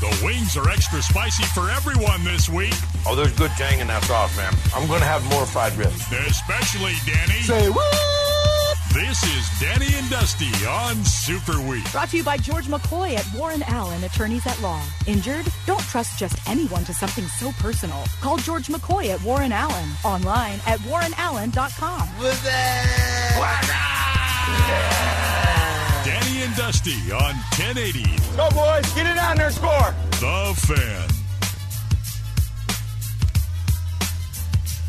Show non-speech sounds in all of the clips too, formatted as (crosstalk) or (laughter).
The wings are extra spicy for everyone this week. Oh, there's good tang in that sauce, man. I'm going to have more fried ribs. Especially Danny. Say what? This is Danny and Dusty on Super Week. Brought to you by George McCoy at Warren Allen Attorneys at Law. Injured? Don't trust just anyone to something so personal. Call George McCoy at Warren Allen. Online at warrenallen.com. What's that? Danny and Dusty on 1080. Go, boys. Get it down there, score. The Fan.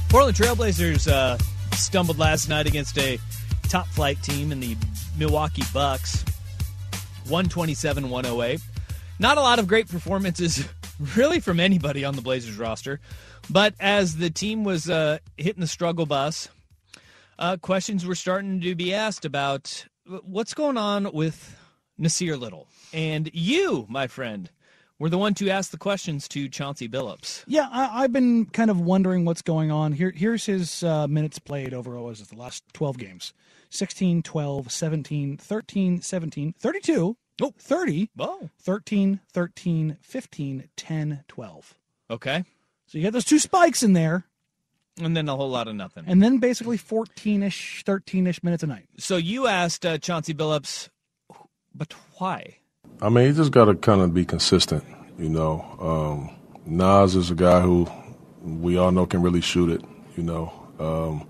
Portland Trailblazers uh, stumbled last night against a top flight team in the Milwaukee Bucks. 127 108. Not a lot of great performances, (laughs) really, from anybody on the Blazers roster. But as the team was uh, hitting the struggle bus, uh, questions were starting to be asked about what's going on with Nasir Little. And you, my friend, were the one to ask the questions to Chauncey Billups. Yeah, I, have been kind of wondering what's going on. Here, here's his uh, minutes played over what was it, the last 12 games 16, 12, 17, 13, 17, 32, oh, 30, oh. 13, 13, 15, 10, 12. Okay. So you get those two spikes in there. And then a whole lot of nothing. And then basically 14 ish, 13 ish minutes a night. So you asked uh, Chauncey Billups, but why? I mean, you just got to kind of be consistent. You know, um, Nas is a guy who we all know can really shoot it. You know, um,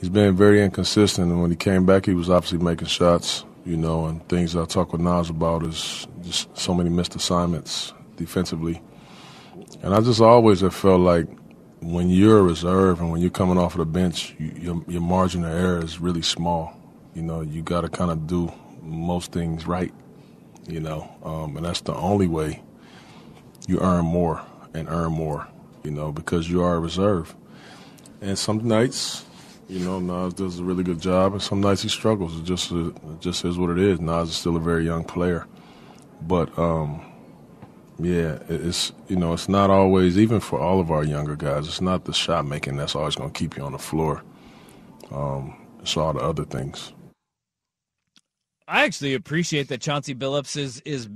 he's been very inconsistent, and when he came back, he was obviously making shots. You know, and things I talk with Nas about is just so many missed assignments defensively. And I just always have felt like when you're a reserve and when you're coming off of the bench, you, your, your margin of error is really small. You know, you got to kind of do most things right you know, um, and that's the only way you earn more and earn more, you know, because you are a reserve. And some nights, you know, Nas does a really good job, and some nights he struggles. It just it just is what it is. Nas is still a very young player, but um, yeah, it's you know, it's not always even for all of our younger guys. It's not the shot making that's always going to keep you on the floor. Um, it's all the other things. I actually appreciate that Chauncey Billups is is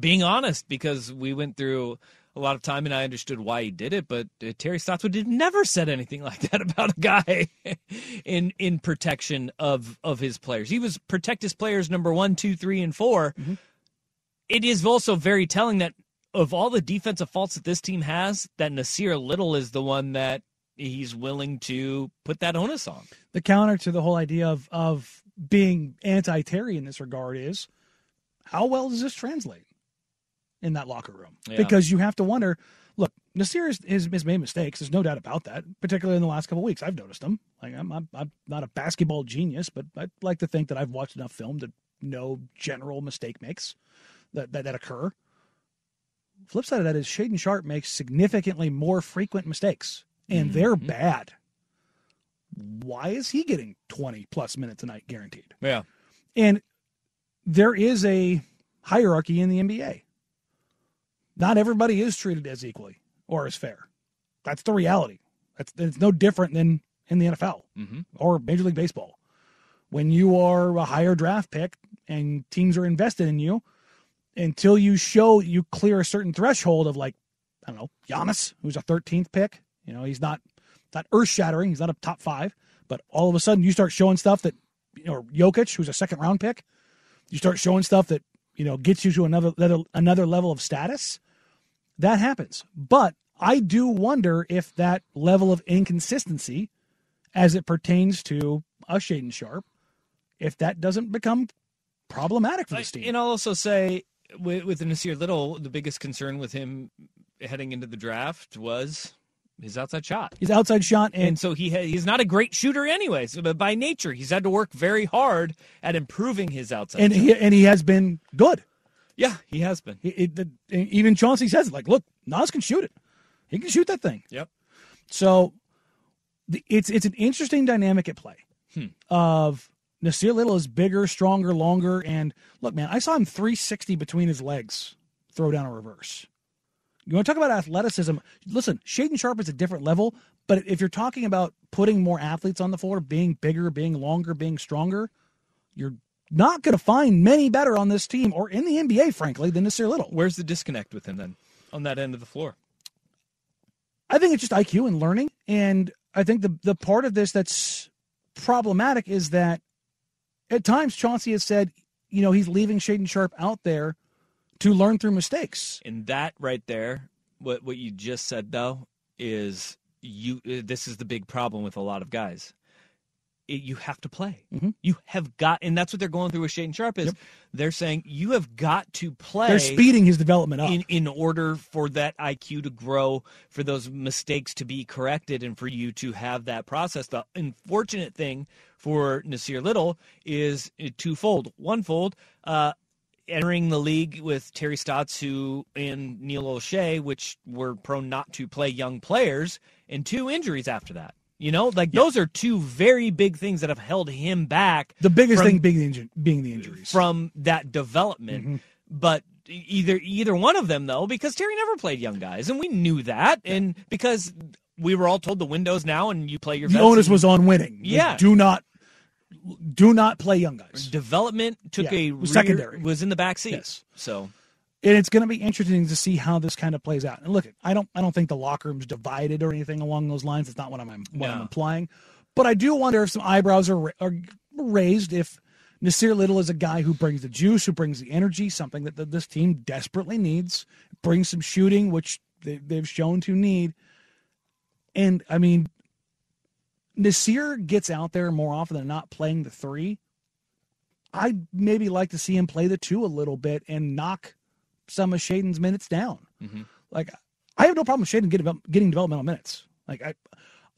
being honest because we went through a lot of time and I understood why he did it, but uh, Terry Stotts would had never said anything (laughs) like that about a guy (laughs) in in protection of of his players. He was protect his players number one, two, three, and 4 mm-hmm. It is also very telling that of all the defensive faults that this team has, that Nasir Little is the one that he's willing to put that onus on. The counter to the whole idea of of being anti Terry in this regard is how well does this translate in that locker room? Yeah. Because you have to wonder. Look, Nasir has, has, made mistakes. There's no doubt about that. Particularly in the last couple weeks, I've noticed them. Like I'm, I'm, I'm not a basketball genius, but I'd like to think that I've watched enough film to know general mistake makes that, that, that occur. Flip side of that is Shaedon Sharpe makes significantly more frequent mistakes, and mm-hmm. they're bad why is he getting 20 plus minutes a night guaranteed? Yeah. And there is a hierarchy in the NBA. Not everybody is treated as equally or as fair. That's the reality. That's it's no different than in the NFL mm-hmm. or Major League Baseball. When you are a higher draft pick and teams are invested in you, until you show you clear a certain threshold of like, I don't know, Giannis, who's a 13th pick, you know, he's not not earth shattering. He's not a top five, but all of a sudden you start showing stuff that, you know, Jokic, who's a second round pick, you start showing stuff that, you know, gets you to another, another level of status. that happens. But I do wonder if that level of inconsistency, as it pertains to a Shaedon Sharpe, if that doesn't become problematic for this team. And I'll also say with, with Nasir Little, the biggest concern with him heading into the draft was his outside shot. His outside shot, and, and so he ha- he's not a great shooter anyways. But by nature, he's had to work very hard at improving his outside. and shot. he and he has been good. yeah, he has been. He- it- the- even Chauncey says, it, like, look, Nas can shoot it. He can shoot that thing. Yep. So the, it's it's an interesting dynamic at play Hmm. of Nasir Little is bigger, stronger, longer, and look, man, I saw him 360 between his legs throw down a reverse. You want to talk about athleticism? Listen, Shaedon Sharpe is a different level, but if you're talking about putting more athletes on the floor, being bigger, being longer, being stronger, you're not going to find many better on this team or in the NBA, frankly, than Nasir Little. Where's the disconnect with him then on that end of the floor? I think it's just IQ and learning. And I think the the part of this that's problematic is that at times Chauncey has said, you know, he's leaving Shaedon Sharpe out there to learn through mistakes. And that right there, what what you just said though, is you. uh, This is the big problem with a lot of guys. It, you have to play. Mhm. You have got, and that's what they're going through with Shaedon Sharpe. Is Yep. they're saying you have got to play. They're speeding his development up. in in order for that IQ to grow, for those mistakes to be corrected, and for you to have that process. The unfortunate thing for Nasir Little is uh, twofold. Onefold, uh, entering the league with Terry Stotts, who and Neil Olshey, which were prone not to play young players, and two injuries after that. You know, like those are two very big things that have held him back. the biggest from- thing being the, inju- being the injuries. from that development. Mm-hmm. But either either one of them though, because Terry never played young guys, and we knew that, and because we were all told the window's now, and you play your the onus and was on winning. Yeah. Do not do not play young guys. development took Yeah, a was rear- secondary. was in the back seat. Yes. So and it's going to be interesting to see how this kind of plays out. And look, I don't, I don't think the locker room's divided or anything along those lines. It's not what I'm, what I'm implying, but I do wonder if some eyebrows are, are raised if Nasir Little is a guy who brings the juice, who brings the energy, something that th- this team desperately needs, brings some shooting, which they, they've shown to need. And I mean, Nasir gets out there more often than not playing the three. I'd maybe like to see him play the two a little bit and knock some of Shaedon's minutes down. Mhm. Like I have no problem with Shaedon getting getting developmental minutes. Like I,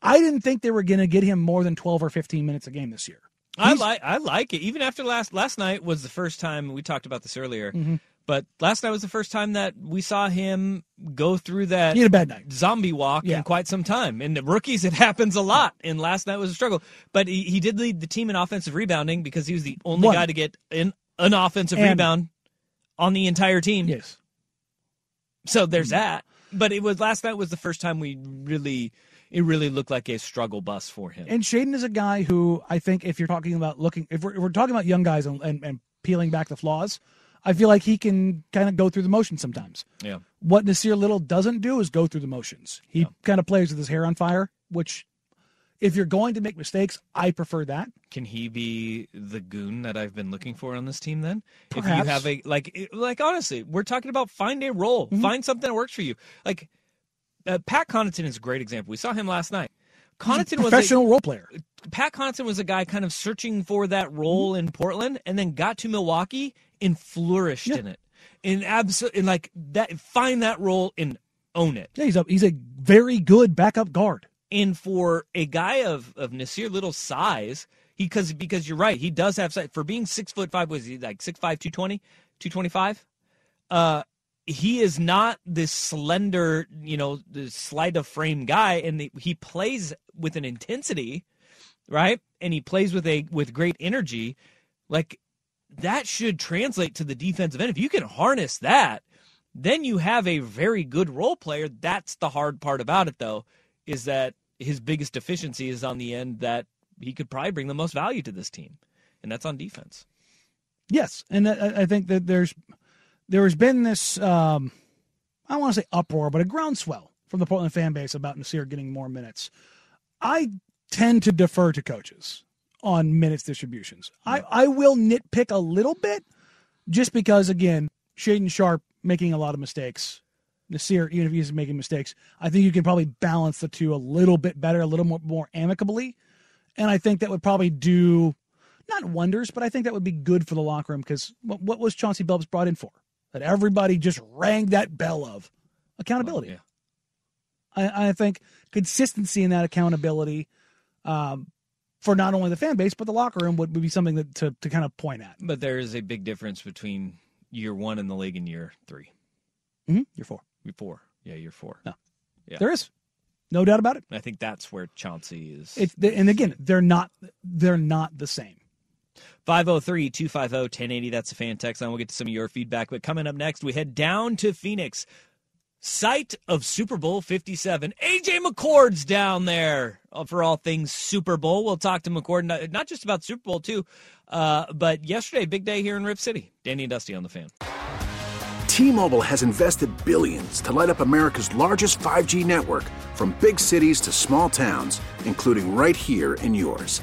I didn't think they were going to get him more than twelve or fifteen minutes a game this year. I like I like it. Even after last last night was the first time we talked about this earlier, Mhm. But last night was the first time that we saw him go through that He had a bad night. zombie walk Yeah. in quite some time. And the rookies, it (laughs) happens a lot. And last night was a struggle. But he, he did lead the team in offensive rebounding because he was the only One. guy to get an, an offensive And- rebound on the entire team. Yes. So there's that. But it was last night was the first time we really it really looked like a struggle bus for him. And Shaedon is a guy who I think if you're talking about looking, if we're, if we're talking about young guys and, and, and peeling back the flaws, I feel like he can kind of go through the motions sometimes. yeah. What Nasir Little doesn't do is go through the motions. He kind of plays with his hair on fire, which if you're going to make mistakes, I prefer that. Can he be the goon that I've been looking for on this team? Then, if you have a like, like honestly, we're talking about find a role, Mm-hmm. find something that works for you. Like uh, Pat Connaughton is a great example. We saw him last night. Connaughton was a, Professional role player. Pat Connaughton was a guy kind of searching for that role Mm-hmm. in Portland, and then got to Milwaukee and flourished in it. And absolutely, and like that, find that role and own it. Yeah, he's a he's a very good backup guard. And for a guy of of Nasir Little's size, he because because you're right, he does have size. For being six foot five, was he like six five, two twenty, two twenty five? Uh, he is not this slender, you know, the slight of frame guy, and the, he plays with an intensity, right? And he plays with a with great energy, like that should translate to the defensive end. If you can harness that, then you have a very good role player. That's the hard part about it, though, is that his biggest deficiency is on the end that he could probably bring the most value to this team, and that's on defense. Yes, and I, think that there's there has been this um, I don't want to say uproar, but a groundswell from the Portland fan base about Nasir getting more minutes. I tend to defer to coaches on minutes distributions. I, I will nitpick a little bit just because again, Shaedon Sharpe making a lot of mistakes Nasir, even if he's making mistakes, I think you can probably balance the two a little bit better, a little more, more amicably. And I think that would probably do not wonders, but I think that would be good for the locker room because what, what was Chauncey Billups brought in for? That everybody just rang that bell of accountability. yeah. I, I think consistency in that accountability um, for not only the fan base but the locker room would, would be something that to, to kind of point at. But there is a big difference between year one in the league and year 3 Mm-hmm. You're four. Year four. Yeah, year four. No. Yeah. There is no doubt about it. I think that's where Chauncey is. It's and again they're not they're not the same. 503 250 1080. That's a fan text line. We'll get to some of your feedback. But coming up next, we head down to Phoenix, site of Super Bowl 57. AJ McCord's down there uh, for all things Super Bowl. We'll talk to McCord, not, just about Super Bowl, too, uh, but yesterday, big day here in Rip City. Danny and Dusty on the fan. T-Mobile has invested billions to light up America's largest 5G network from big cities to small towns, including right here in yours.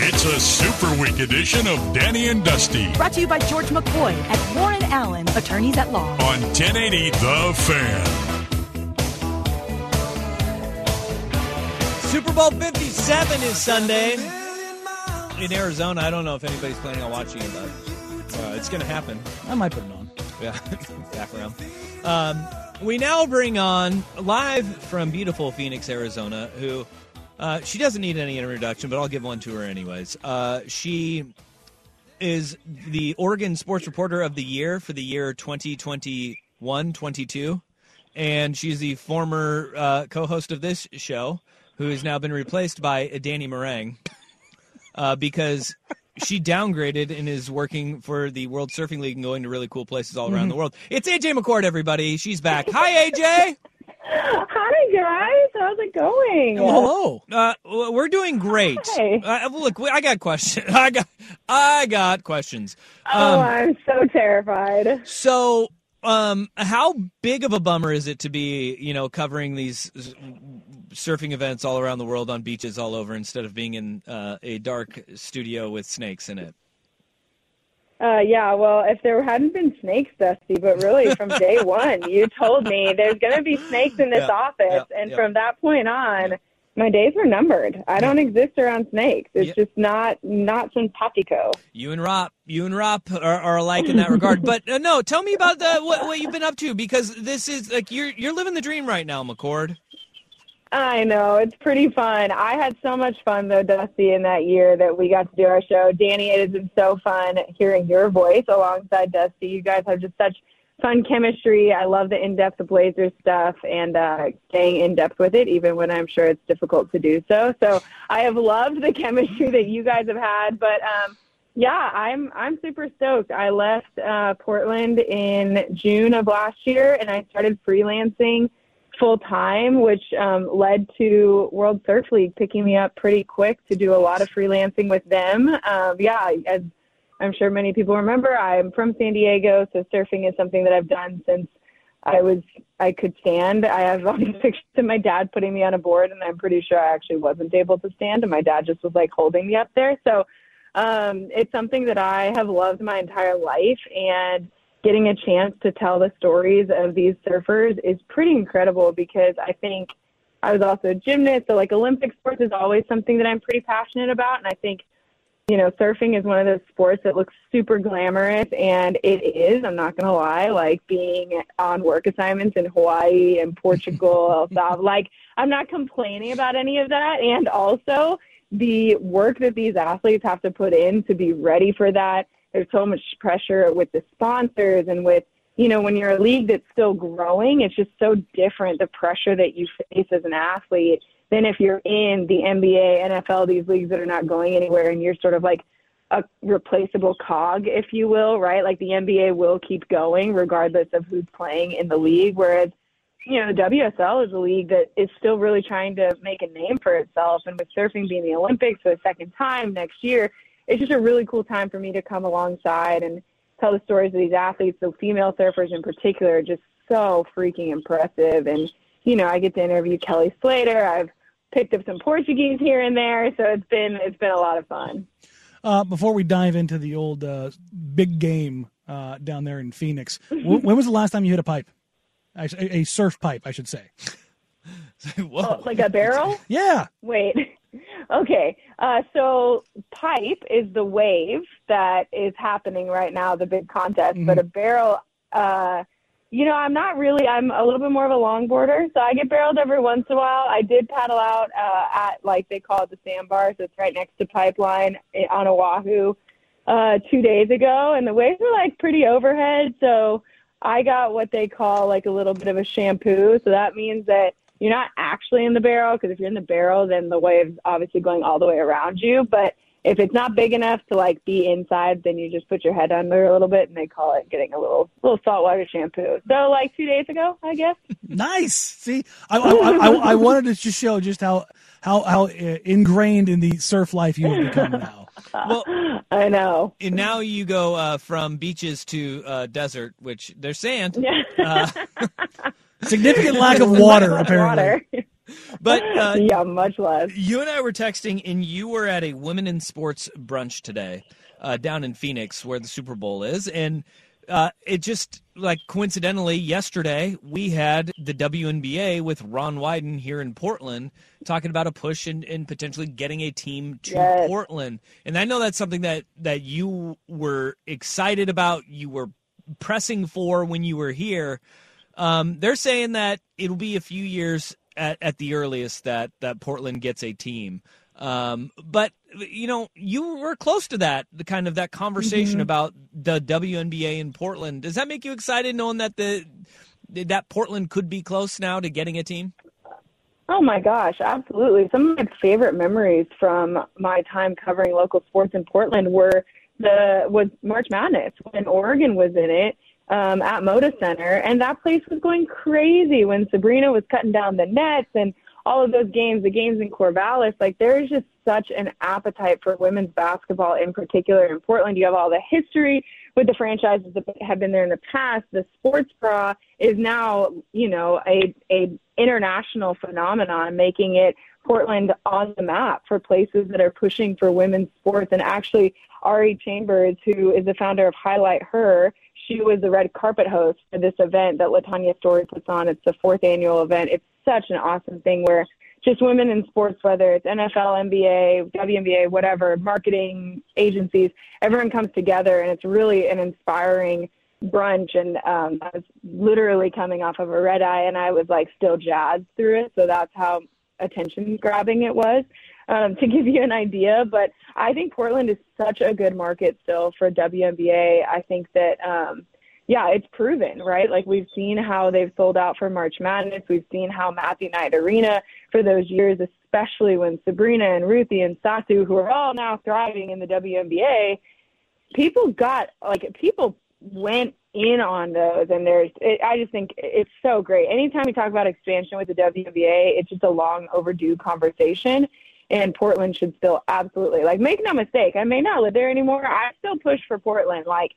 It's a Super Week edition of Danny and Dusty Brought to you by George McCoy at Warren Allen, attorneys at law. on 1080 The Fan. Super Bowl 57 is Sunday in Arizona. I don't know if anybody's planning on watching it, but uh, it's going to happen. I might put it on. (laughs) Yeah, background. Um, we now bring on live from beautiful Phoenix, Arizona, who uh, she doesn't need any introduction, but I'll give one to her anyways. Uh, she is the Oregon Sports Reporter of the Year for the year 2021 22. And she's the former uh, co host of this show, who has now been replaced by Danny Marang uh, because she downgraded and is working for the World Surfing League and going to really cool places all around the world. It's AJ McCord, everybody. She's back. Hi, AJ. Hi guys, how's it going? Hello. Uh, we're doing great. Hi. Uh, look, I got questions. (laughs) I got, I got questions. Oh, Um, I'm so terrified. so, um, how big of a bummer is it to be, you know, covering these surfing events all around the world on beaches all over instead of being in uh, a dark studio with snakes in it? Uh, yeah, well, if there hadn't been snakes, Dusty, but really (laughs) from day one, you told me there's going to be snakes in this Yeah, office, yeah, and yeah. from that point on, my days are numbered. I don't exist around snakes. It's Yeah. just not not simpatico. You and Rop, you and Rop are, are alike in that regard. (laughs) But uh, no, tell me about the what, what you've been up to because this is like you're you're living the dream right now, McCord. I know it's pretty fun. I had so much fun though, Dusty, in that year that we got to do our show. Danny, it has been so fun hearing your voice alongside Dusty. You guys have just such fun chemistry. I love the in-depth Blazers stuff and uh, staying in depth with it, even when I'm sure it's difficult to do so. So I have loved the chemistry that you guys have had. But um, yeah, I'm I'm super stoked. I left uh, Portland in June of last year, and I started freelancing full time, which um, led to World Surf League picking me up pretty quick to do a lot of freelancing with them. Um, yeah, as I'm sure many people remember, I'm from San Diego, so surfing is something that I've done since I was I could stand. I have (laughs) all these pictures of my dad putting me on a board, and I'm pretty sure I actually wasn't able to stand, and my dad just was like holding me up there. So um, it's something that I have loved my entire life, and getting a chance to tell the stories of these surfers is pretty incredible because I think I was also a gymnast, so like Olympic sports is always something that I'm pretty passionate about, and I think you know, surfing is one of those sports that looks super glamorous, and it is. I'm not gonna lie. Like being on work assignments in Hawaii and Portugal, El (laughs) Salvador. Like I'm not complaining about any of that, and also the work that these athletes have to put in to be ready for that. There's so much pressure with the sponsors and with you know when you're a league that's still growing. It's just so different the pressure that you face as an athlete than if you're in the NBA, NFL, these leagues that are not going anywhere, and you're sort of like a replaceable cog, if you will, right? Like the NBA will keep going regardless of who's playing in the league, whereas you know the WSL is a league that is still really trying to make a name for itself, and with surfing being the Olympics for the second time next year, it's just a really cool time for me to come alongside and tell the stories of these athletes. The female surfers in particular are just so freaking impressive, and you know I get to interview Kelly Slater. I've picked up some Portuguese here and there, so it's been it's been a lot of fun. Uh, before we dive into the old uh, big game uh, down there in Phoenix, (laughs) w- when was the last time you hit a pipe? A, a surf pipe, I should say. (laughs) oh, like a barrel? (laughs) Yeah. Wait. Okay. Uh, so pipe is the wave that is happening right now, the big contest. Mm-hmm. But a barrel, uh, you know, I'm not really. I'm a little bit more of a longboarder, so I get barreled every once in a while. I did paddle out uh, at like they call it the sandbar, so it's right next to Pipeline eh, on Oahu uh, two days ago, and the waves were like pretty overhead. So I got what they call like a little bit of a shampoo. So that means that you're not actually in the barrel because if you're in the barrel, then the wave's obviously going all the way around you, but if it's not big enough to like be inside, then you just put your head under a little bit, and they call it getting a little little saltwater shampoo. So like two days ago, I guess. nice. See, I, I, I, I wanted to just show just how how how uh, ingrained in the surf life you have become now. (laughs) well, I know. And now you go uh, from beaches to uh, desert, which there's sand. (laughs) Uh, (laughs) significant lack of water, apparently. Water. But uh, (laughs) yeah, much less. You and I were texting, and you were at a women in sports brunch today uh, down in Phoenix, where the Super Bowl is, and uh, it just like coincidentally yesterday we had the WNBA with Ron Wyden here in Portland talking about a push and, and potentially getting a team to yes. Portland. And I know that's something that that you were excited about, you were pressing for when you were here. Um, they're saying that it'll be a few years at, at the earliest that that Portland gets a team. Um, but you know, you were close to that, the kind of that conversation mm-hmm. about the WNBA in Portland. Does that make you excited knowing that the that Portland could be close now to getting a team? Oh my gosh, absolutely. Some of my favorite memories from my time covering local sports in Portland were the was March Madness when Oregon was in it um, at Moda Center, and that place was going crazy when Sabrina was cutting down the nets and all of those games, the games in Corvallis. Like there is just such an appetite for women's basketball in particular in Portland. You have all the history with the franchises that have been there in the past. The sports bra is now, you know, a a international phenomenon, making it Portland on the map for places that are pushing for women's sports. And actually, Ari Chambers, who is the founder of Highlight Her, she was the red carpet host for this event that Latanya Story puts on. It's the fourth annual event. It's such an awesome thing where just women in sports, whether it's NFL, NBA, WNBA, whatever, marketing agencies, everyone comes together and it's really an inspiring brunch. And um, I was literally coming off of a red eye and I was like still jazzed through it. So that's how attention grabbing it was um, to give you an idea. But I think Portland is such a good market still for WNBA. I think that, um, yeah, it's proven, right? Like we've seen how they've sold out for March Madness. We've seen how Matthew Knight Arena for those years, especially when Sabrina and Ruthie and Satou, who are all now thriving in the WNBA, people got like people went in on those and there's it, i just think it's so great anytime we talk about expansion with the WNBA it's just a long overdue conversation and Portland should still absolutely like make no mistake. I may not live there anymore. I still push for Portland like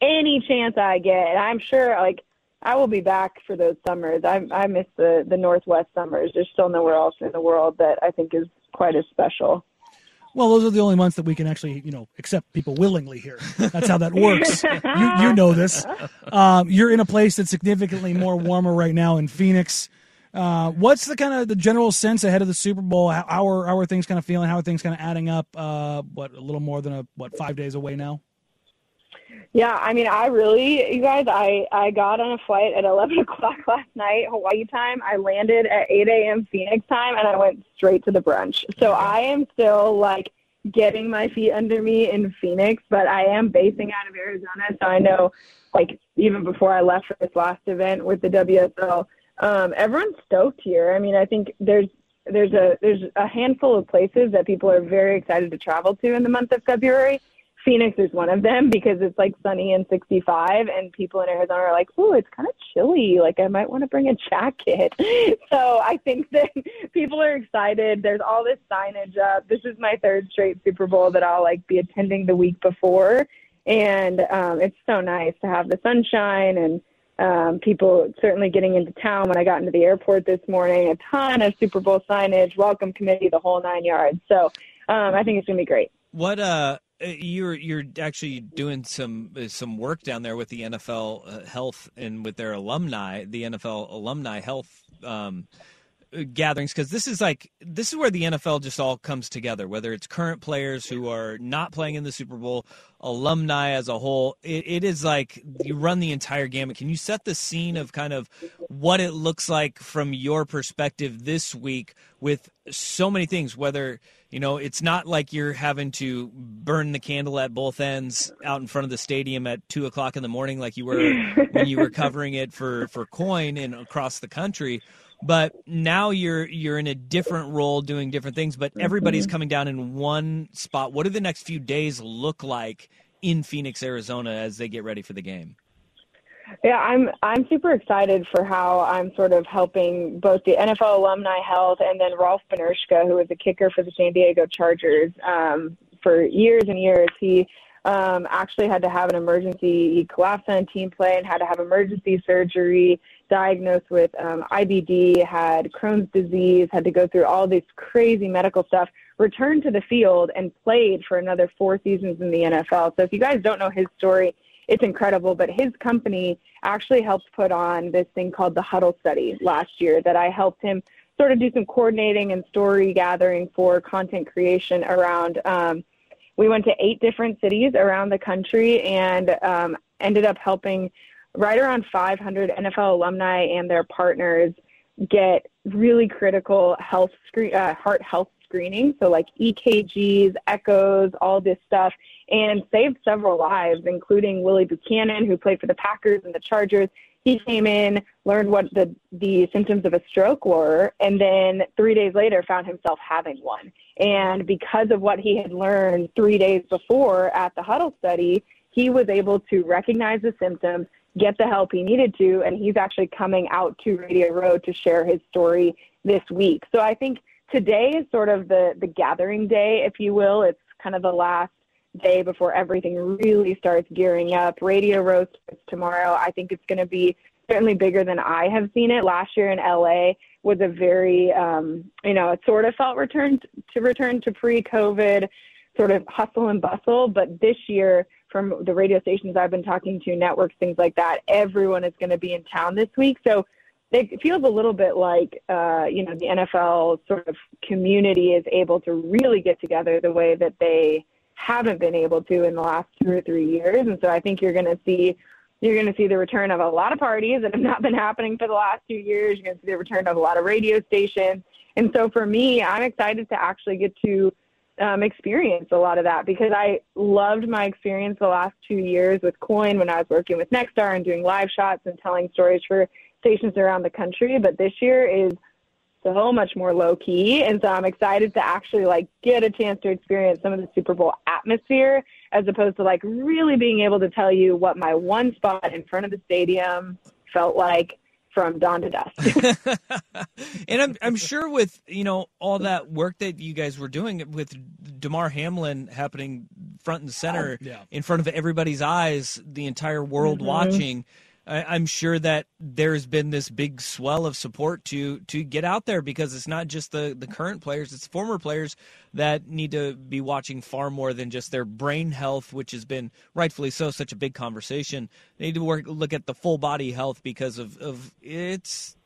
any chance I get. I'm sure like I will be back for those summers. I I miss the the Northwest summers. There's still nowhere else in the world that I think is quite as special. Well, those are the only months that we can actually, you know, accept people willingly here. That's how that works. you, you know this. (laughs) Um, you're in a place that's significantly more warmer right now in Phoenix. Uh, what's the kind of the general sense ahead of the Super Bowl? How, how are how are things kind of feeling? How are things kind of adding up? Uh, what a little more than a what five days away now? Yeah, I mean, I really, you guys, I I got on a flight at (laughs) 11 o'clock last night, Hawaii time. I landed at 8 a.m. Phoenix time, and I went straight to the brunch. So I am still like getting my feet under me in Phoenix, but I am basing out of Arizona, so I know, like, even before I left for this last event with the WSL, um, everyone's stoked here. I mean, I think there's there's a there's a handful of places that people are very excited to travel to in the month of February Phoenix is one of them because it's like sunny and 65, and people in Arizona are like, "Ooh, it's kind of chilly. Like I might want to bring a jacket." (laughs) so I think that (laughs) people are excited. There's all this signage up. This is my third straight Super Bowl that I'll like be attending the week before, and um, it's so nice to have the sunshine and um, people certainly getting into town. When I got into the airport this morning, a ton of Super Bowl signage, welcome committee, the whole nine yards. So um, I think it's gonna be great. What uh uh, you're you're actually doing some uh, some work down there with the NFL uh, Health and with their alumni, the NFL Alumni Health um, Uh, gatherings, because this is like this is where the NFL just all comes together. Whether it's current players who are not playing in the Super Bowl, alumni as a whole, it, it is like you run the entire gamut. Can you set the scene of kind of what it looks like from your perspective this week with so many things? Whether you know, it's not like you're having to burn the candle at both ends out in front of the stadium at two o'clock in the morning, like you were when you were (laughs) covering it for for KOIN and across the country. But now you're you're in a different role, doing different things. But everybody's mm-hmm. coming down in one spot. What do the next few days look like in Phoenix, Arizona, as they get ready for the game? Yeah, I'm I'm super excited for how I'm sort of helping both the NFL alumni health and then Rolf Benirschke, who was a kicker for the San Diego Chargers um, for years and years. He um, actually had to have an emergency. He collapsed on team play and had to have emergency surgery. Diagnosed with um, IBD, had Crohn's disease, had to go through all this crazy medical stuff. Returned to the field and played for another four seasons in the NFL. So if you guys don't know his story it's incredible. But his company actually helped put on this thing called the Huddle Study last year that I helped him sort of do some coordinating and story gathering for content creation around. Um, we went to eight different cities around the country and um, ended up helping right around 500 NFL alumni and their partners get really critical health screen, uh, heart health screening. So like EKGs, echoes, all this stuff and saved several lives, including Willie Buchanan, who played for the Packers and the Chargers. He came in, learned what the, the symptoms of a stroke were, and then three days later found himself having one. And because of what he had learned three days before at the huddle study, he was able to recognize the symptoms, get the help he needed to, and he's actually coming out to Radio Row to share his story this week. So I think today is sort of the, the gathering day, if you will. It's kind of the last day before everything really starts gearing up. Radio Row starts tomorrow. I think it's going to be certainly bigger than I have seen it. Last year in LA was a very, um, you know, it sort of felt returned to return to pre-COVID sort of hustle and bustle. But this year, from the radio stations I've been talking to, networks, things like that, everyone is going to be in town this week. So it feels a little bit like, uh, you know, the NFL sort of community is able to really get together the way that they haven't been able to in the last two or three years. And so I think you're going to see you're going to see the return of a lot of parties that have not been happening for the last two years. You're going to see the return of a lot of radio stations. And so for me, I'm excited to actually get to um, experience a lot of that because I loved my experience the last two years with KOIN when I was working with Nexstar and doing live shots and telling stories for stations around the country. But this year is so much more low key. And so I'm excited to actually like get a chance to experience some of the Super Bowl atmosphere as opposed to like really being able to tell you what my one spot in front of the stadium felt like from dawn to dusk. (laughs) (laughs) and I'm I'm sure with you know all that work that you guys were doing with Damar Hamlin happening front and center yeah. in front of everybody's eyes, the entire world mm-hmm. watching I, am sure that there's been this big swell of support to to get out there because it's not just the the current players; it's former players that need to be watching far more than just their brain health, which has been rightfully so such a big conversation. They need to work look at the full body health because of of it's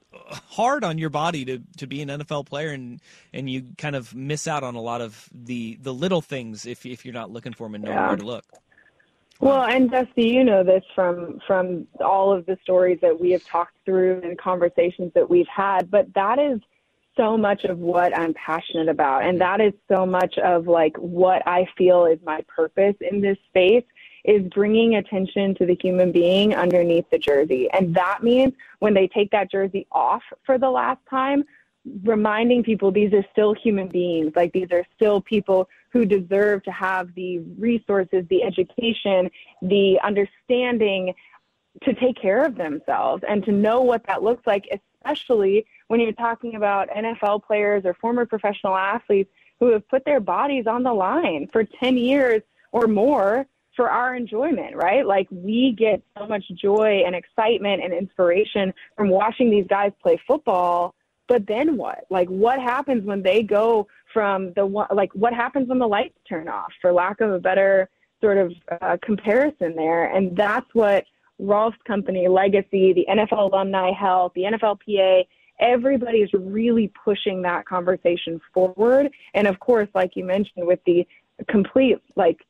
hard on your body to to be an NFL player and and you kind of miss out on a lot of the the little things if if you're not looking for them and know Yeah. where to look. Well, and Dusty, you know this from from all of the stories that we have talked through and conversations that we've had, but that is so much of what I'm passionate about and that is so much of like what I feel is my purpose in this space is bringing attention to the human being underneath the jersey. And that means when they take that jersey off for the last time, reminding people these are still human beings. Like these are still people who deserve to have the resources, the education, the understanding to take care of themselves and to know what that looks like, especially when you're talking about NFL players or former professional athletes who have put their bodies on the line for 10 years or more for our enjoyment, right? Like we get so much joy and excitement and inspiration from watching these guys play football. But then what? Like what happens when they go from the like what happens when the lights turn off for lack of a better sort of uh, comparison there. And that's what Rolf's company, Legacy, the NFL Alumni Health, the NFLPA, everybody is really pushing that conversation forward. And of course, like you mentioned, with the complete like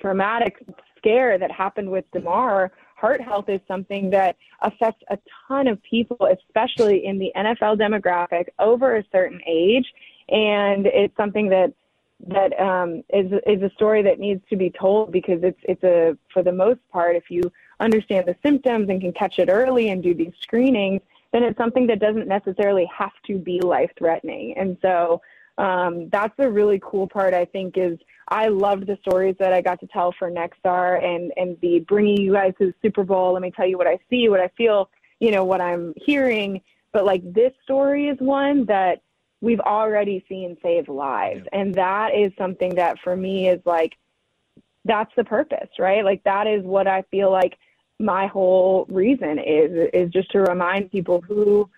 traumatic scare that happened with Damar, heart health is something that affects a ton of people, especially in the NFL demographic over a certain age. And it's something that that um, is is a story that needs to be told because it's it's a for the most part, if you understand the symptoms and can catch it early and do these screenings, then it's something that doesn't necessarily have to be life threatening. And so um, that's the really cool part. I think is I loved the stories that I got to tell for Nexstar and and the bringing you guys to the Super Bowl. Let me tell you what I see, what I feel, you know, what I'm hearing. But like this story is one that we've already seen save lives, and that is something that for me is like that's the purpose, right? Like that is what I feel like my whole reason is is just to remind people who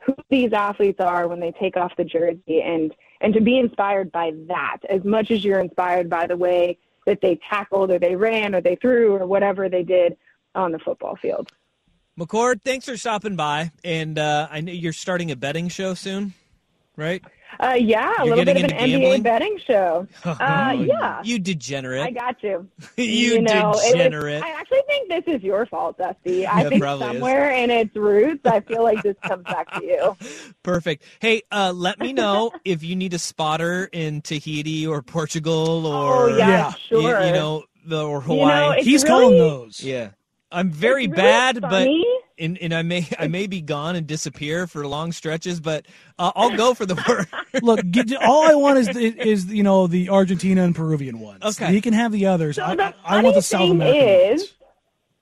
who these athletes are when they take off the jersey and and to be inspired by that as much as you're inspired by the way that they tackled or they ran or they threw or whatever they did on the football field. McCord, thanks for stopping by. And uh, I know you're starting a betting show soon, right? Uh, yeah, a You're little bit of an into NBA betting show. (laughs) Uh, yeah. You degenerate. I got (laughs) you. You know, it was- degenerate. I actually think this is your fault, Dusty. I Yeah, think probably is. somewhere in its roots, I feel like this comes back to you. (laughs) Perfect. Hey, uh, let me know if you need a spotter in Tahiti or Portugal or Oh, yeah, Yeah. you- sure. You, know, the, or You know, Hawaii. it's He's calling those. Yeah, I'm very really bad, funny. but and, and I may I may be gone and disappear for long stretches, but uh, I'll go for the (laughs) work. Look, get, all I want is is you know the Argentina and Peruvian ones. Okay. he can have the others. So I, the I want the South thing American. is,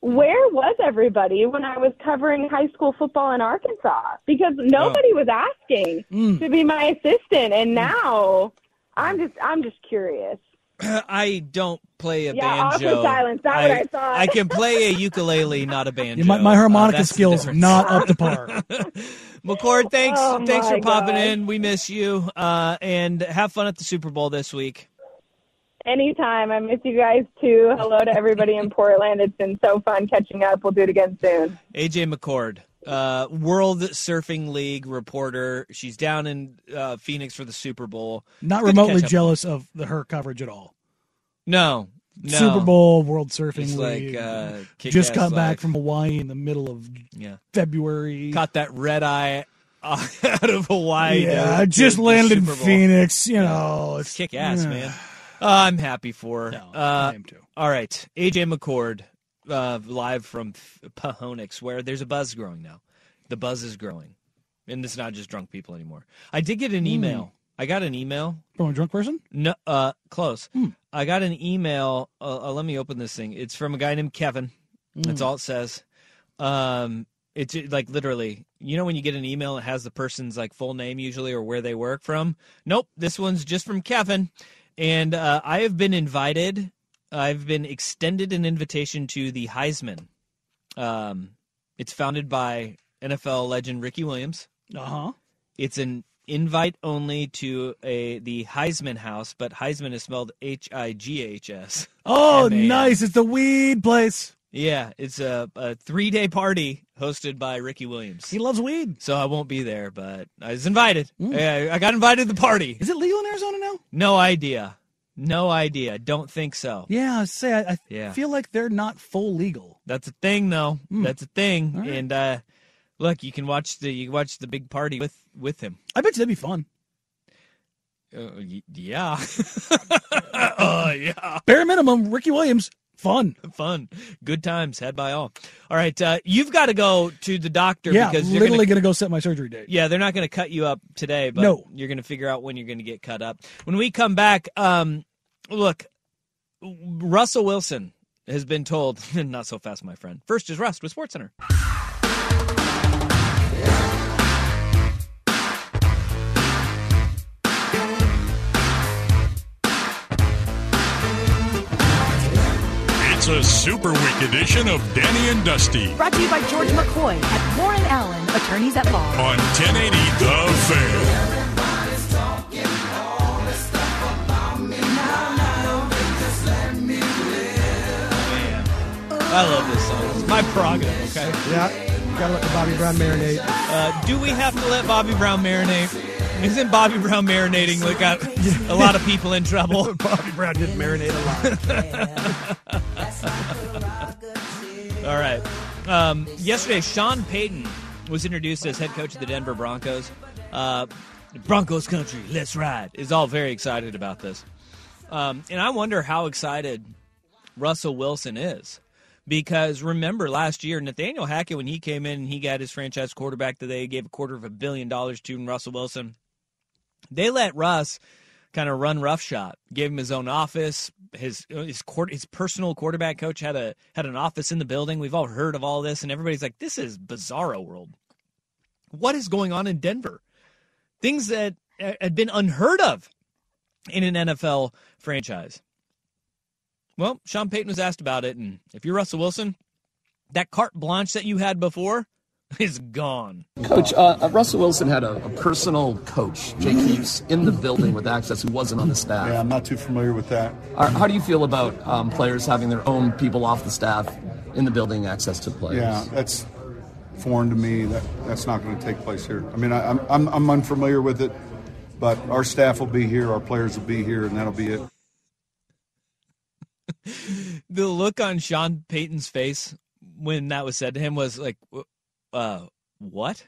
where was everybody when I was covering high school football in Arkansas? Because nobody was asking Mm. to be my assistant, and now I'm just I'm just curious. (clears throat) I don't play a Yeah, awkward banjo. silence. Not what I thought. I can play a ukulele, not a (laughs) banjo. My, my Uh, harmonica that's the skills difference. not up to par. (laughs) (laughs) McCord, thanks, Oh, thanks for popping gosh. in. We miss you, uh, and have fun at the Super Bowl this week. Anytime. I miss you guys too. Hello to everybody in Portland. It's been so fun catching up. We'll do it again soon. AJ McCord, uh, World Surfing League reporter. She's down in uh, Phoenix for the Super Bowl. Not remotely jealous of the, her coverage at all. No, no. Super Bowl, World Surfing like, League. uh, just got back from Hawaii in the middle of Yeah. February. Caught that red eye (laughs) out of Hawaii. yeah, to- just to landed in Phoenix. You know, it's Kick ass, yeah. man. Uh, I'm happy for her. No, uh, I am too. All right, AJ McCord, uh, live from Pahonix, where there's a buzz growing now. The buzz is growing, and it's not just drunk people anymore. I did get an email. I got an email. From a drunk person? No, uh, close. Hmm. I got an email. Uh, uh, let me open this thing. It's from a guy named Kevin. That's Hmm. all it says. Um, it's like literally, you know, when you get an email, it has the person's like full name usually or where they work from. Nope, this one's just from Kevin, and uh, I have been invited. I've been extended an invitation to the Highsman Um, it's founded by NFL legend Ricky Williams. Uh huh. It's an invite only to a the Highsman House, but Highsman is spelled H I G H S. Oh, M-A-N. nice! It's the weed place. Yeah, it's a, a three day party hosted by Ricky Williams. He loves weed. So I won't be there, but I was invited. I, I got invited to the party. Is it legal in Arizona now? No idea. No idea. Don't think so. Yeah, I say I, I Yeah. feel like they're not full legal. That's a thing, though. That's a thing. Right. And uh, look, you can watch the you watch the big party with with him. I bet you that'd be fun. Uh, y- yeah. (laughs) (laughs) uh, yeah. Bare minimum, Ricky Williams, fun. Fun. Good times had by all. All right. Uh, you've got to go to the doctor Yeah, because you're literally gonna, gonna go set my surgery date. Yeah, they're not going to cut you up today, but No. you're going to figure out when you're going to get cut up. When we come back, um, look, Russell Wilson has been told, (laughs) not so fast, my friend. First is Rust with SportsCenter. It's a super week edition of Danny and Dusty Brought to you by George McCoy at Warren Allen, attorneys at law. on 1080 The Fan. I love this song. It's my prerogative, okay? Yeah, gotta let the Bobby Brown marinate. Uh, do we have to let Bobby Brown marinate? Isn't Bobby Brown marinating what got a lot of people in trouble? (laughs) Bobby Brown didn't marinate a lot. (laughs) (laughs) All right. Um, yesterday, Sean Payton was introduced as head coach of the Denver Broncos. Uh, Broncos country, let's ride. Is all very excited about this, um, and I wonder how excited Russell Wilson is. Because remember last year, Nathaniel Hackett, when he came in and he got his franchise quarterback that they gave a quarter of a billion dollars to, and Russell Wilson, they let Russ kind of run roughshod. Gave him his own office. His his court, his personal quarterback coach had a had an office in the building. We've all heard of all this, and everybody's like, "This is bizarro world. What is going on in Denver? Things that uh, had been unheard of in an NFL franchise." Well, Sean Payton was asked about it, and if you're Russell Wilson, that carte blanche that you had before (laughs) is gone. Coach, uh, Russell Wilson had a, a personal coach, Jake Hughes, in the building with access who wasn't on the staff. Yeah, I'm not too familiar with that. Uh, How do you feel about um, players having their own people off the staff in the building, access to players? Yeah, that's foreign to me. That that's not going to take place here. I mean, I, I'm I'm I'm unfamiliar with it, but our staff will be here, our players will be here, and that'll be it. (laughs) the look on Sean Payton's face when that was said to him was like, uh, what?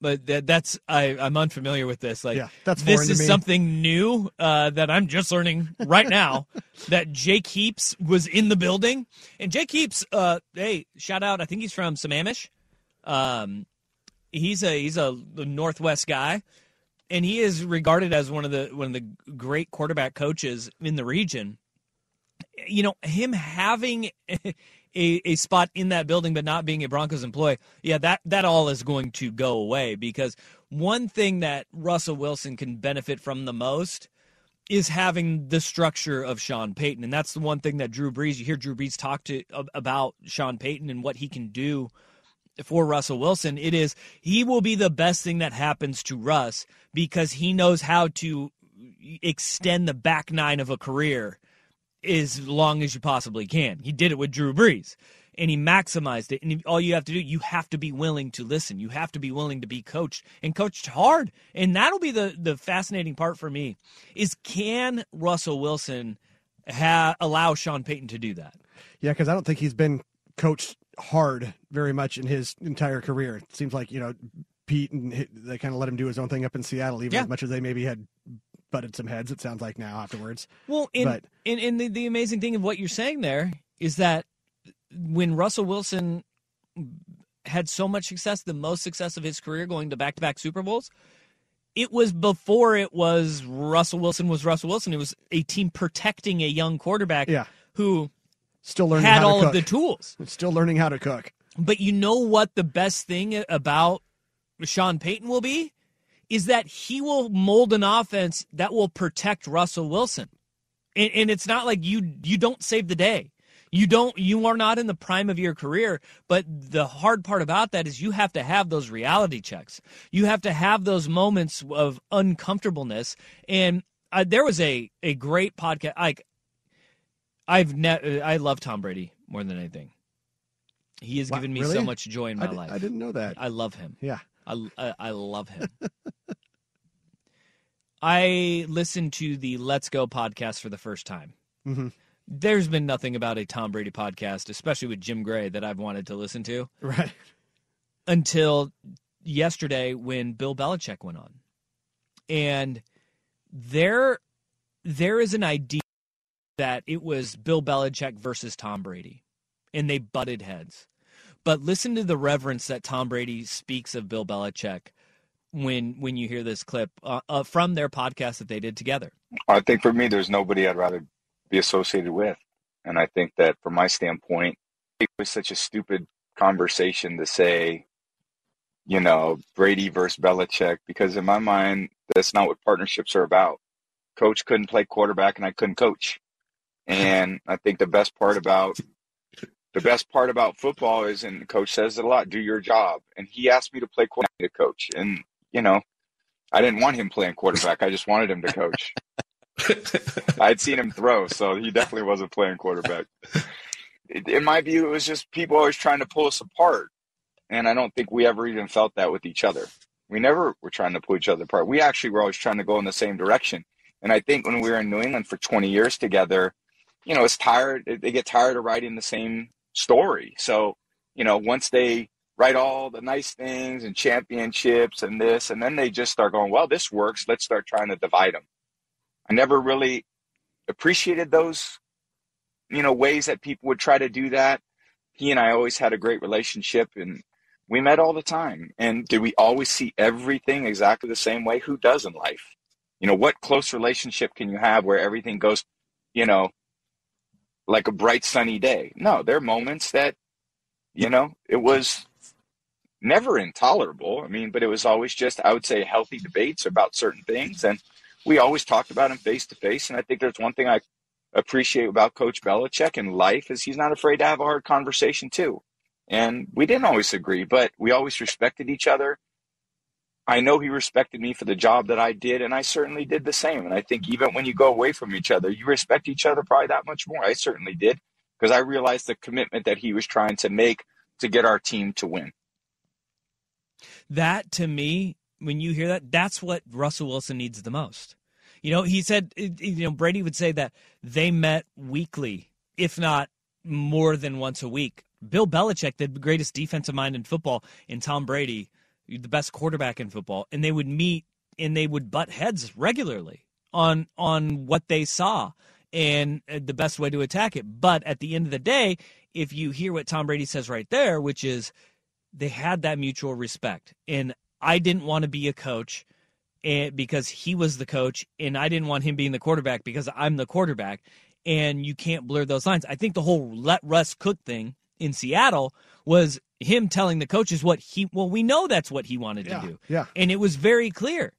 But that, that's I, I'm unfamiliar with this. Like, Yeah, that's this is something new uh, that I'm just learning right now. (laughs) that Jake Heaps was in the building, and Jake Heaps, uh, hey, shout out! I think he's from Sammamish. Um, he's a he's a Northwest guy, and he is regarded as one of the one of the great quarterback coaches in the region you know, him having (laughs) a, a spot in that building but not being a Broncos employee, yeah, that that all is going to go away because one thing that Russell Wilson can benefit from the most is having the structure of Sean Payton, and that's the one thing that Drew Brees. You hear Drew Brees talk to about Sean Payton and what he can do for Russell Wilson. It is he will be the best thing that happens to Russ because he knows how to extend the back nine of a career as long as you possibly can. He did it with Drew Brees and he maximized it. And all you have to do, you have to be willing to listen. You have to be willing to be coached and coached hard. And that'll be the, the fascinating part for me is can Russell Wilson ha- allow Sean Payton to do that? Yeah, because I don't think he's been coached hard very much in his entire career. It seems like you know Pete and they kind of let him do his own thing up in Seattle, even Yeah. as much as they maybe had butted some heads. It sounds like now afterwards. Well, and, But- and, and the, the amazing thing of what you're saying there is that when Russell Wilson had so much success, the most success of his career going to back to back Super Bowls, it was before it was Russell Wilson was Russell Wilson. It was a team protecting a young quarterback Yeah. who Still learning had how to all of cook. the tools. Still learning how to cook. But you know what the best thing about Sean Payton will be? Is that he will mold an offense that will protect Russell Wilson. And, and it's not like you you don't save the day. You don't you are not in the prime of your career, but the hard part about that is you have to have those reality checks. You have to have those moments of uncomfortableness and uh, there was a a great podcast like I've ne- I love Tom Brady more than anything. He has Wow, given me really? so much joy in my I life. I didn't know that. I love him. Yeah. I, I, I love him. I listened to the Let's Go podcast for the first time. Mm-hmm. There's been nothing about a Tom Brady podcast, especially with Jim Gray, that I've wanted to listen to Right. until yesterday when Bill Belichick went on. And there there is an idea that it was Bill Belichick versus Tom Brady and they butted heads. But listen to the reverence that Tom Brady speaks of Bill Belichick when when you hear this clip uh, uh, from their podcast that they did together. I think for me, there's nobody I'd rather be associated with. And I think that from my standpoint, it was such a stupid conversation to say, you know, Brady versus Belichick, because in my mind, that's not what partnerships are about. Coach couldn't play quarterback and I couldn't coach. (laughs) And I think the best part about the best part about football is, and the coach says it a lot, do your job. And he asked me to play quarterback to coach. And, you know, I didn't want him playing quarterback. I just wanted him to coach. (laughs) I'd seen him throw, so he definitely wasn't playing quarterback. In my view, it was just people always trying to pull us apart. And I don't think we ever even felt that with each other. We never were trying to pull each other apart. We actually were always trying to go in the same direction. And I think when we were in New England for 20 years together, you know, it's tired. They get tired of riding the same story. So, you know, once they write all the nice things and championships and this, and then they just start going, well, this works. Let's start trying to divide them. I never really appreciated those, you know, ways that people would try to do that. He and I always had a great relationship and we met all the time. And did we always see everything exactly the same way? Who does in life? You know, what close relationship can you have where everything goes, you know, like a bright sunny day? No, there are moments that, you know, it was never intolerable. I mean, but it was always just, I would say, healthy debates about certain things. And we always talked about them face to face. And I think there's one thing I appreciate about Coach Belichick in life is he's not afraid to have a hard conversation too. And we didn't always agree, but we always respected each other. I know he respected me for the job that I did, and I certainly did the same. And I think even when you go away from each other, you respect each other probably that much more. I certainly did because I realized the commitment that he was trying to make to get our team to win. That to me, when you hear that, that's what Russell Wilson needs the most. You know, he said, eh, eh, you know, Brady would say that they met weekly, if not more than once a week. Bill Belichick, the greatest defensive mind in football, and Tom Brady, the best quarterback in football, and they would meet and they would butt heads regularly on on what they saw and uh, the best way to attack it. But at the end of the day, if you hear what Tom Brady says right there, which is they had that mutual respect, and I didn't want to be a coach and because he was the coach and I didn't want him being the quarterback because I'm the quarterback and you can't blur those lines. I think the whole let Russ cook thing in Seattle was him telling the coaches what he well we know that's what he wanted Yeah, to do. yeah. And it was very clear.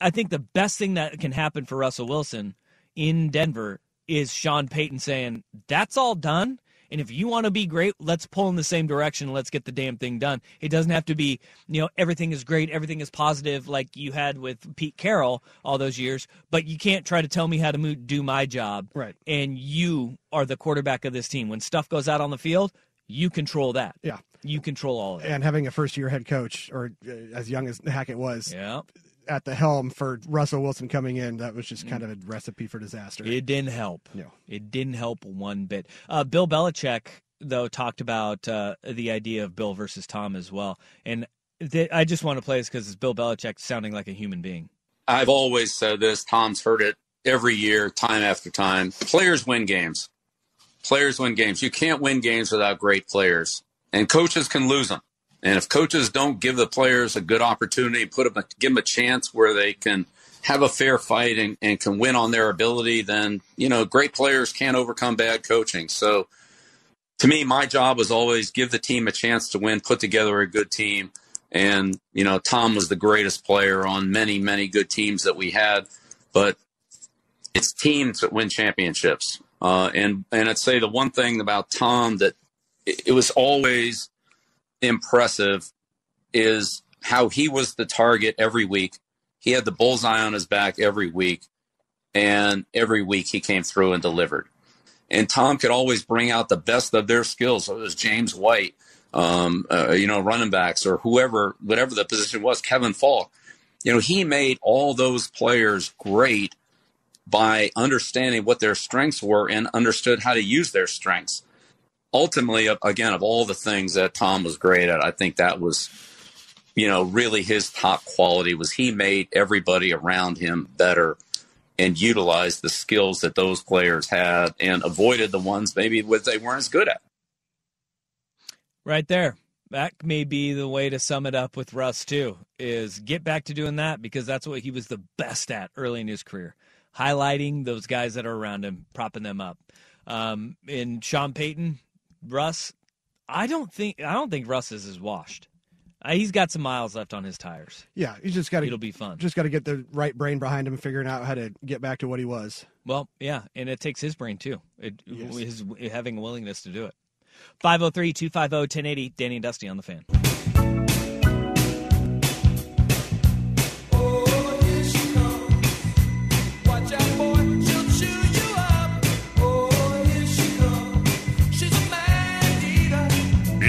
I think the best thing that can happen for Russell Wilson in Denver is Sean Payton saying, "That's all done." And if you want to be great, let's pull in the same direction. Let's get the damn thing done. It doesn't have to be, you know, everything is great, everything is positive like you had with Pete Carroll all those years. But you can't try to tell me how to do my job. Right. And you are the quarterback of this team. When stuff goes out on the field, you control that. Yeah. You control all of it. And having a first year head coach, or uh, as young as Hackett was, Yeah. At the helm for Russell Wilson coming in, that was just kind of a recipe for disaster. It didn't help. No. It didn't help one bit. Uh, Bill Belichick, though, talked about uh, the idea of Bill versus Tom as well. And th- I just want to play this because it's Bill Belichick sounding like a human being. I've always said this. Tom's heard it every year, time after time. Players win games. Players win games. You can't win games without great players, and coaches can lose them. And if coaches don't give the players a good opportunity, put them, give them a chance where they can have a fair fight and, and can win on their ability, then you know great players can't overcome bad coaching. So, to me, my job was always give the team a chance to win, put together a good team. And, you know, Tom was the greatest player on many, many good teams that we had. But it's teams that win championships. Uh, and and I'd say the one thing about Tom that it, it was always impressive is how he was the target every week. He had the bullseye on his back every week, and every week he came through and delivered. And Tom could always bring out the best of their skills. So it was James White, um, uh, you know, running backs or whoever, whatever the position was, Kevin Faulk. You know, he made all those players great by understanding what their strengths were and understood how to use their strengths. Ultimately, again, of all the things that Tom was great at, I think that was, you know, really his top quality was he made everybody around him better and utilized the skills that those players had and avoided the ones maybe what they weren't as good at. Right there. That may be the way to sum it up with Russ too. Is get back to doing that because that's what he was the best at early in his career, highlighting those guys that are around him, propping them up. Um, in Sean Payton, Russ, I don't think I don't think Russ is as washed. Uh, he's got some miles left on his tires. Yeah, he's just got to. It'll be fun. Just got to get the right brain behind him, figuring out how to get back to what he was. Well, yeah, and it takes his brain too. It, yes. his having a willingness to do it. 503 250 1080. Danny and Dusty on the fan.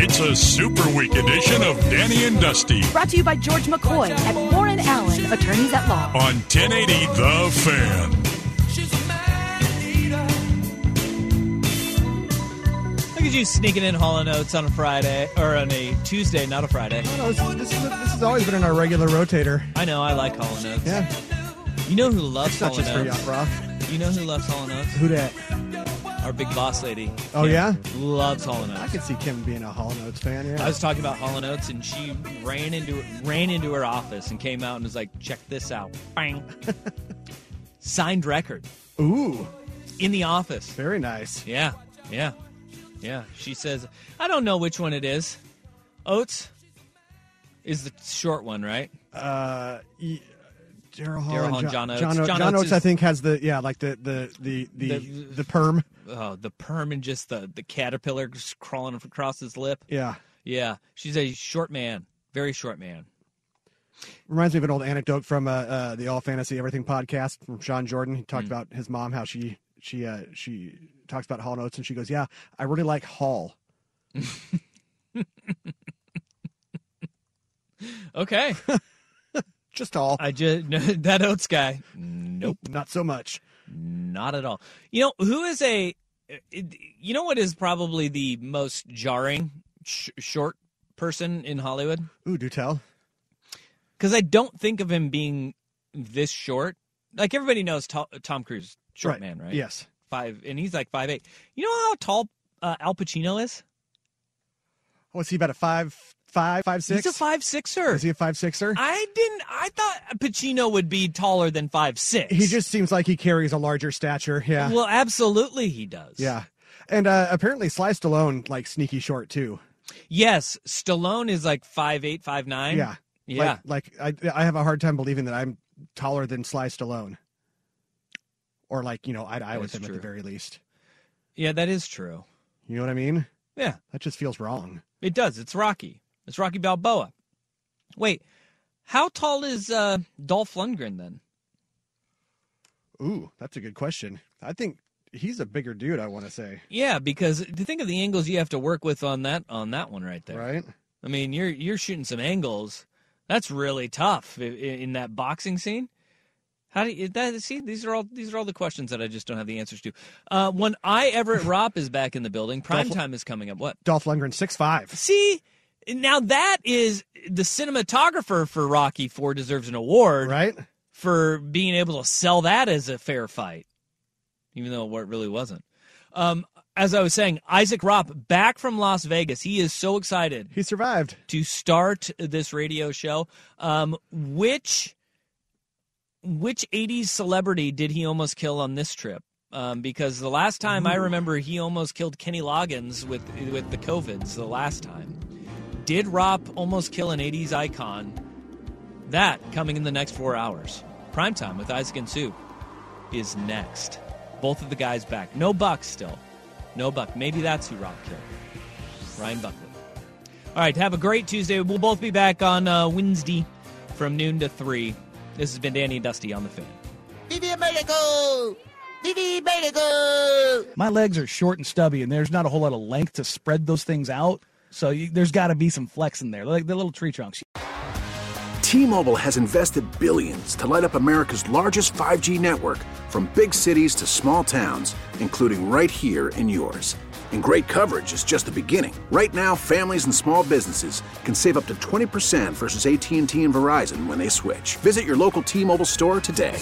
It's a super week edition of Danny and Dusty. Brought to you by George McCoy at Warren Allen, attorneys at law. On 1080 The Fan. Look at you sneaking in Hall and Oates on a Friday or on a Tuesday, not a Friday. No, this, this, is, this, has always been in our regular rotator. I know. I like Hall and Oates. Yeah. You know who loves it's not Hall and just Oates? for rock. You know who loves Hall and Oates? Who that? Our big boss lady. Oh Kim yeah, loves Hall and Oates. I could see Kim being a Hall and Oates fan. Yeah. I was talking about Hall and Oates, and she ran into ran into her office and came out and was like, "Check this out!" Bang. (laughs) Signed record. Ooh. In the office. Very nice. Yeah, yeah, yeah. She says, "I don't know which one it is." Oates is the short one, right? Uh. Y- Daryl Hall, Hall and John, John Oates. John, John John Oates Oates, is- I think, has the yeah, like the the the the The- the, perm. Oh, the perm and just the the caterpillar just crawling across his lip. Yeah, Yeah, she's a short man, very short man. reminds me of an old anecdote from uh, uh, the All Fantasy Everything podcast from Sean Jordan. He talked about his mom, how she she uh, she talks about Hall and Oates, and she goes, "Yeah, I really like Hall." (laughs) Okay, (laughs) Just Hall. I just (laughs) that Oates guy. Nope, not so much. Not at all. You know who is a? You know what is probably the most jarring sh- short person in Hollywood? Ooh, do tell. Because I don't think of him being this short. Like everybody knows To- Tom Cruise, short Right. man, right? Yes. five, and he's like five eight. You know how tall uh, Al Pacino is? What's he about a five five five six? He's a five sixer. Is he a five sixer? I didn't. I thought Pacino would be taller than five six. He just seems like he carries a larger stature. Yeah. Well, absolutely, he does. yeah. And uh, apparently, Sly Stallone like sneaky short too. Yes, Stallone is like five eight, five nine. Yeah. Yeah. Like, like I, I have a hard time believing that I'm taller than Sly Stallone. Or like you know eye to eye with him at the very least. yeah, that is true. You know what I mean? Yeah, That just feels wrong. it does. It's Rocky. It's Rocky Balboa. Wait, how tall is uh, Dolph Lundgren then? Ooh, that's a good question. I think he's a bigger dude. I want to say. Yeah, because to think of the angles you have to work with on that on that one right there. Right. I mean, you're you're shooting some angles. That's really tough in that boxing scene. How do you that see? These are all these are all the questions that I just don't have the answers to. Uh, when I Everett Ropp is back in the building, prime Dolph- time is coming up. What? Dolph Lundgren six five. See, now that is the cinematographer for Rocky Four deserves an award, right? For being able to sell that as a fair fight, even though it really wasn't. Um, as I was saying, Isaac Ropp back from Las Vegas. He is so excited. He survived to start this radio show. Um, which which '80s celebrity did he almost kill on this trip? Um, because the last time I remember, he almost killed Kenny Loggins with with the COVIDs. The last time, did Ropp almost kill an '80s icon? That coming in the next four hours. Primetime with Isaac and Sue is next. Both of the guys back. No Buck still. No Buck. Maybe that's who Ropp killed. Ryan Buckley. All right, have a great Tuesday. We'll both be back on uh, Wednesday from noon to 3. This has been Danny and Dusty on the fan. Vivi Medical! Vivi Medical! My legs are short and stubby, and there's not a whole lot of length to spread those things out. So you, there's got to be some flex in there, like the little tree trunks. T-Mobile has invested billions to light up America's largest 5G network from big cities to small towns, including right here in yours. And great coverage is just the beginning. Right now, families and small businesses can save up to 20% versus AT&T and Verizon when they switch. Visit your local T-Mobile store today.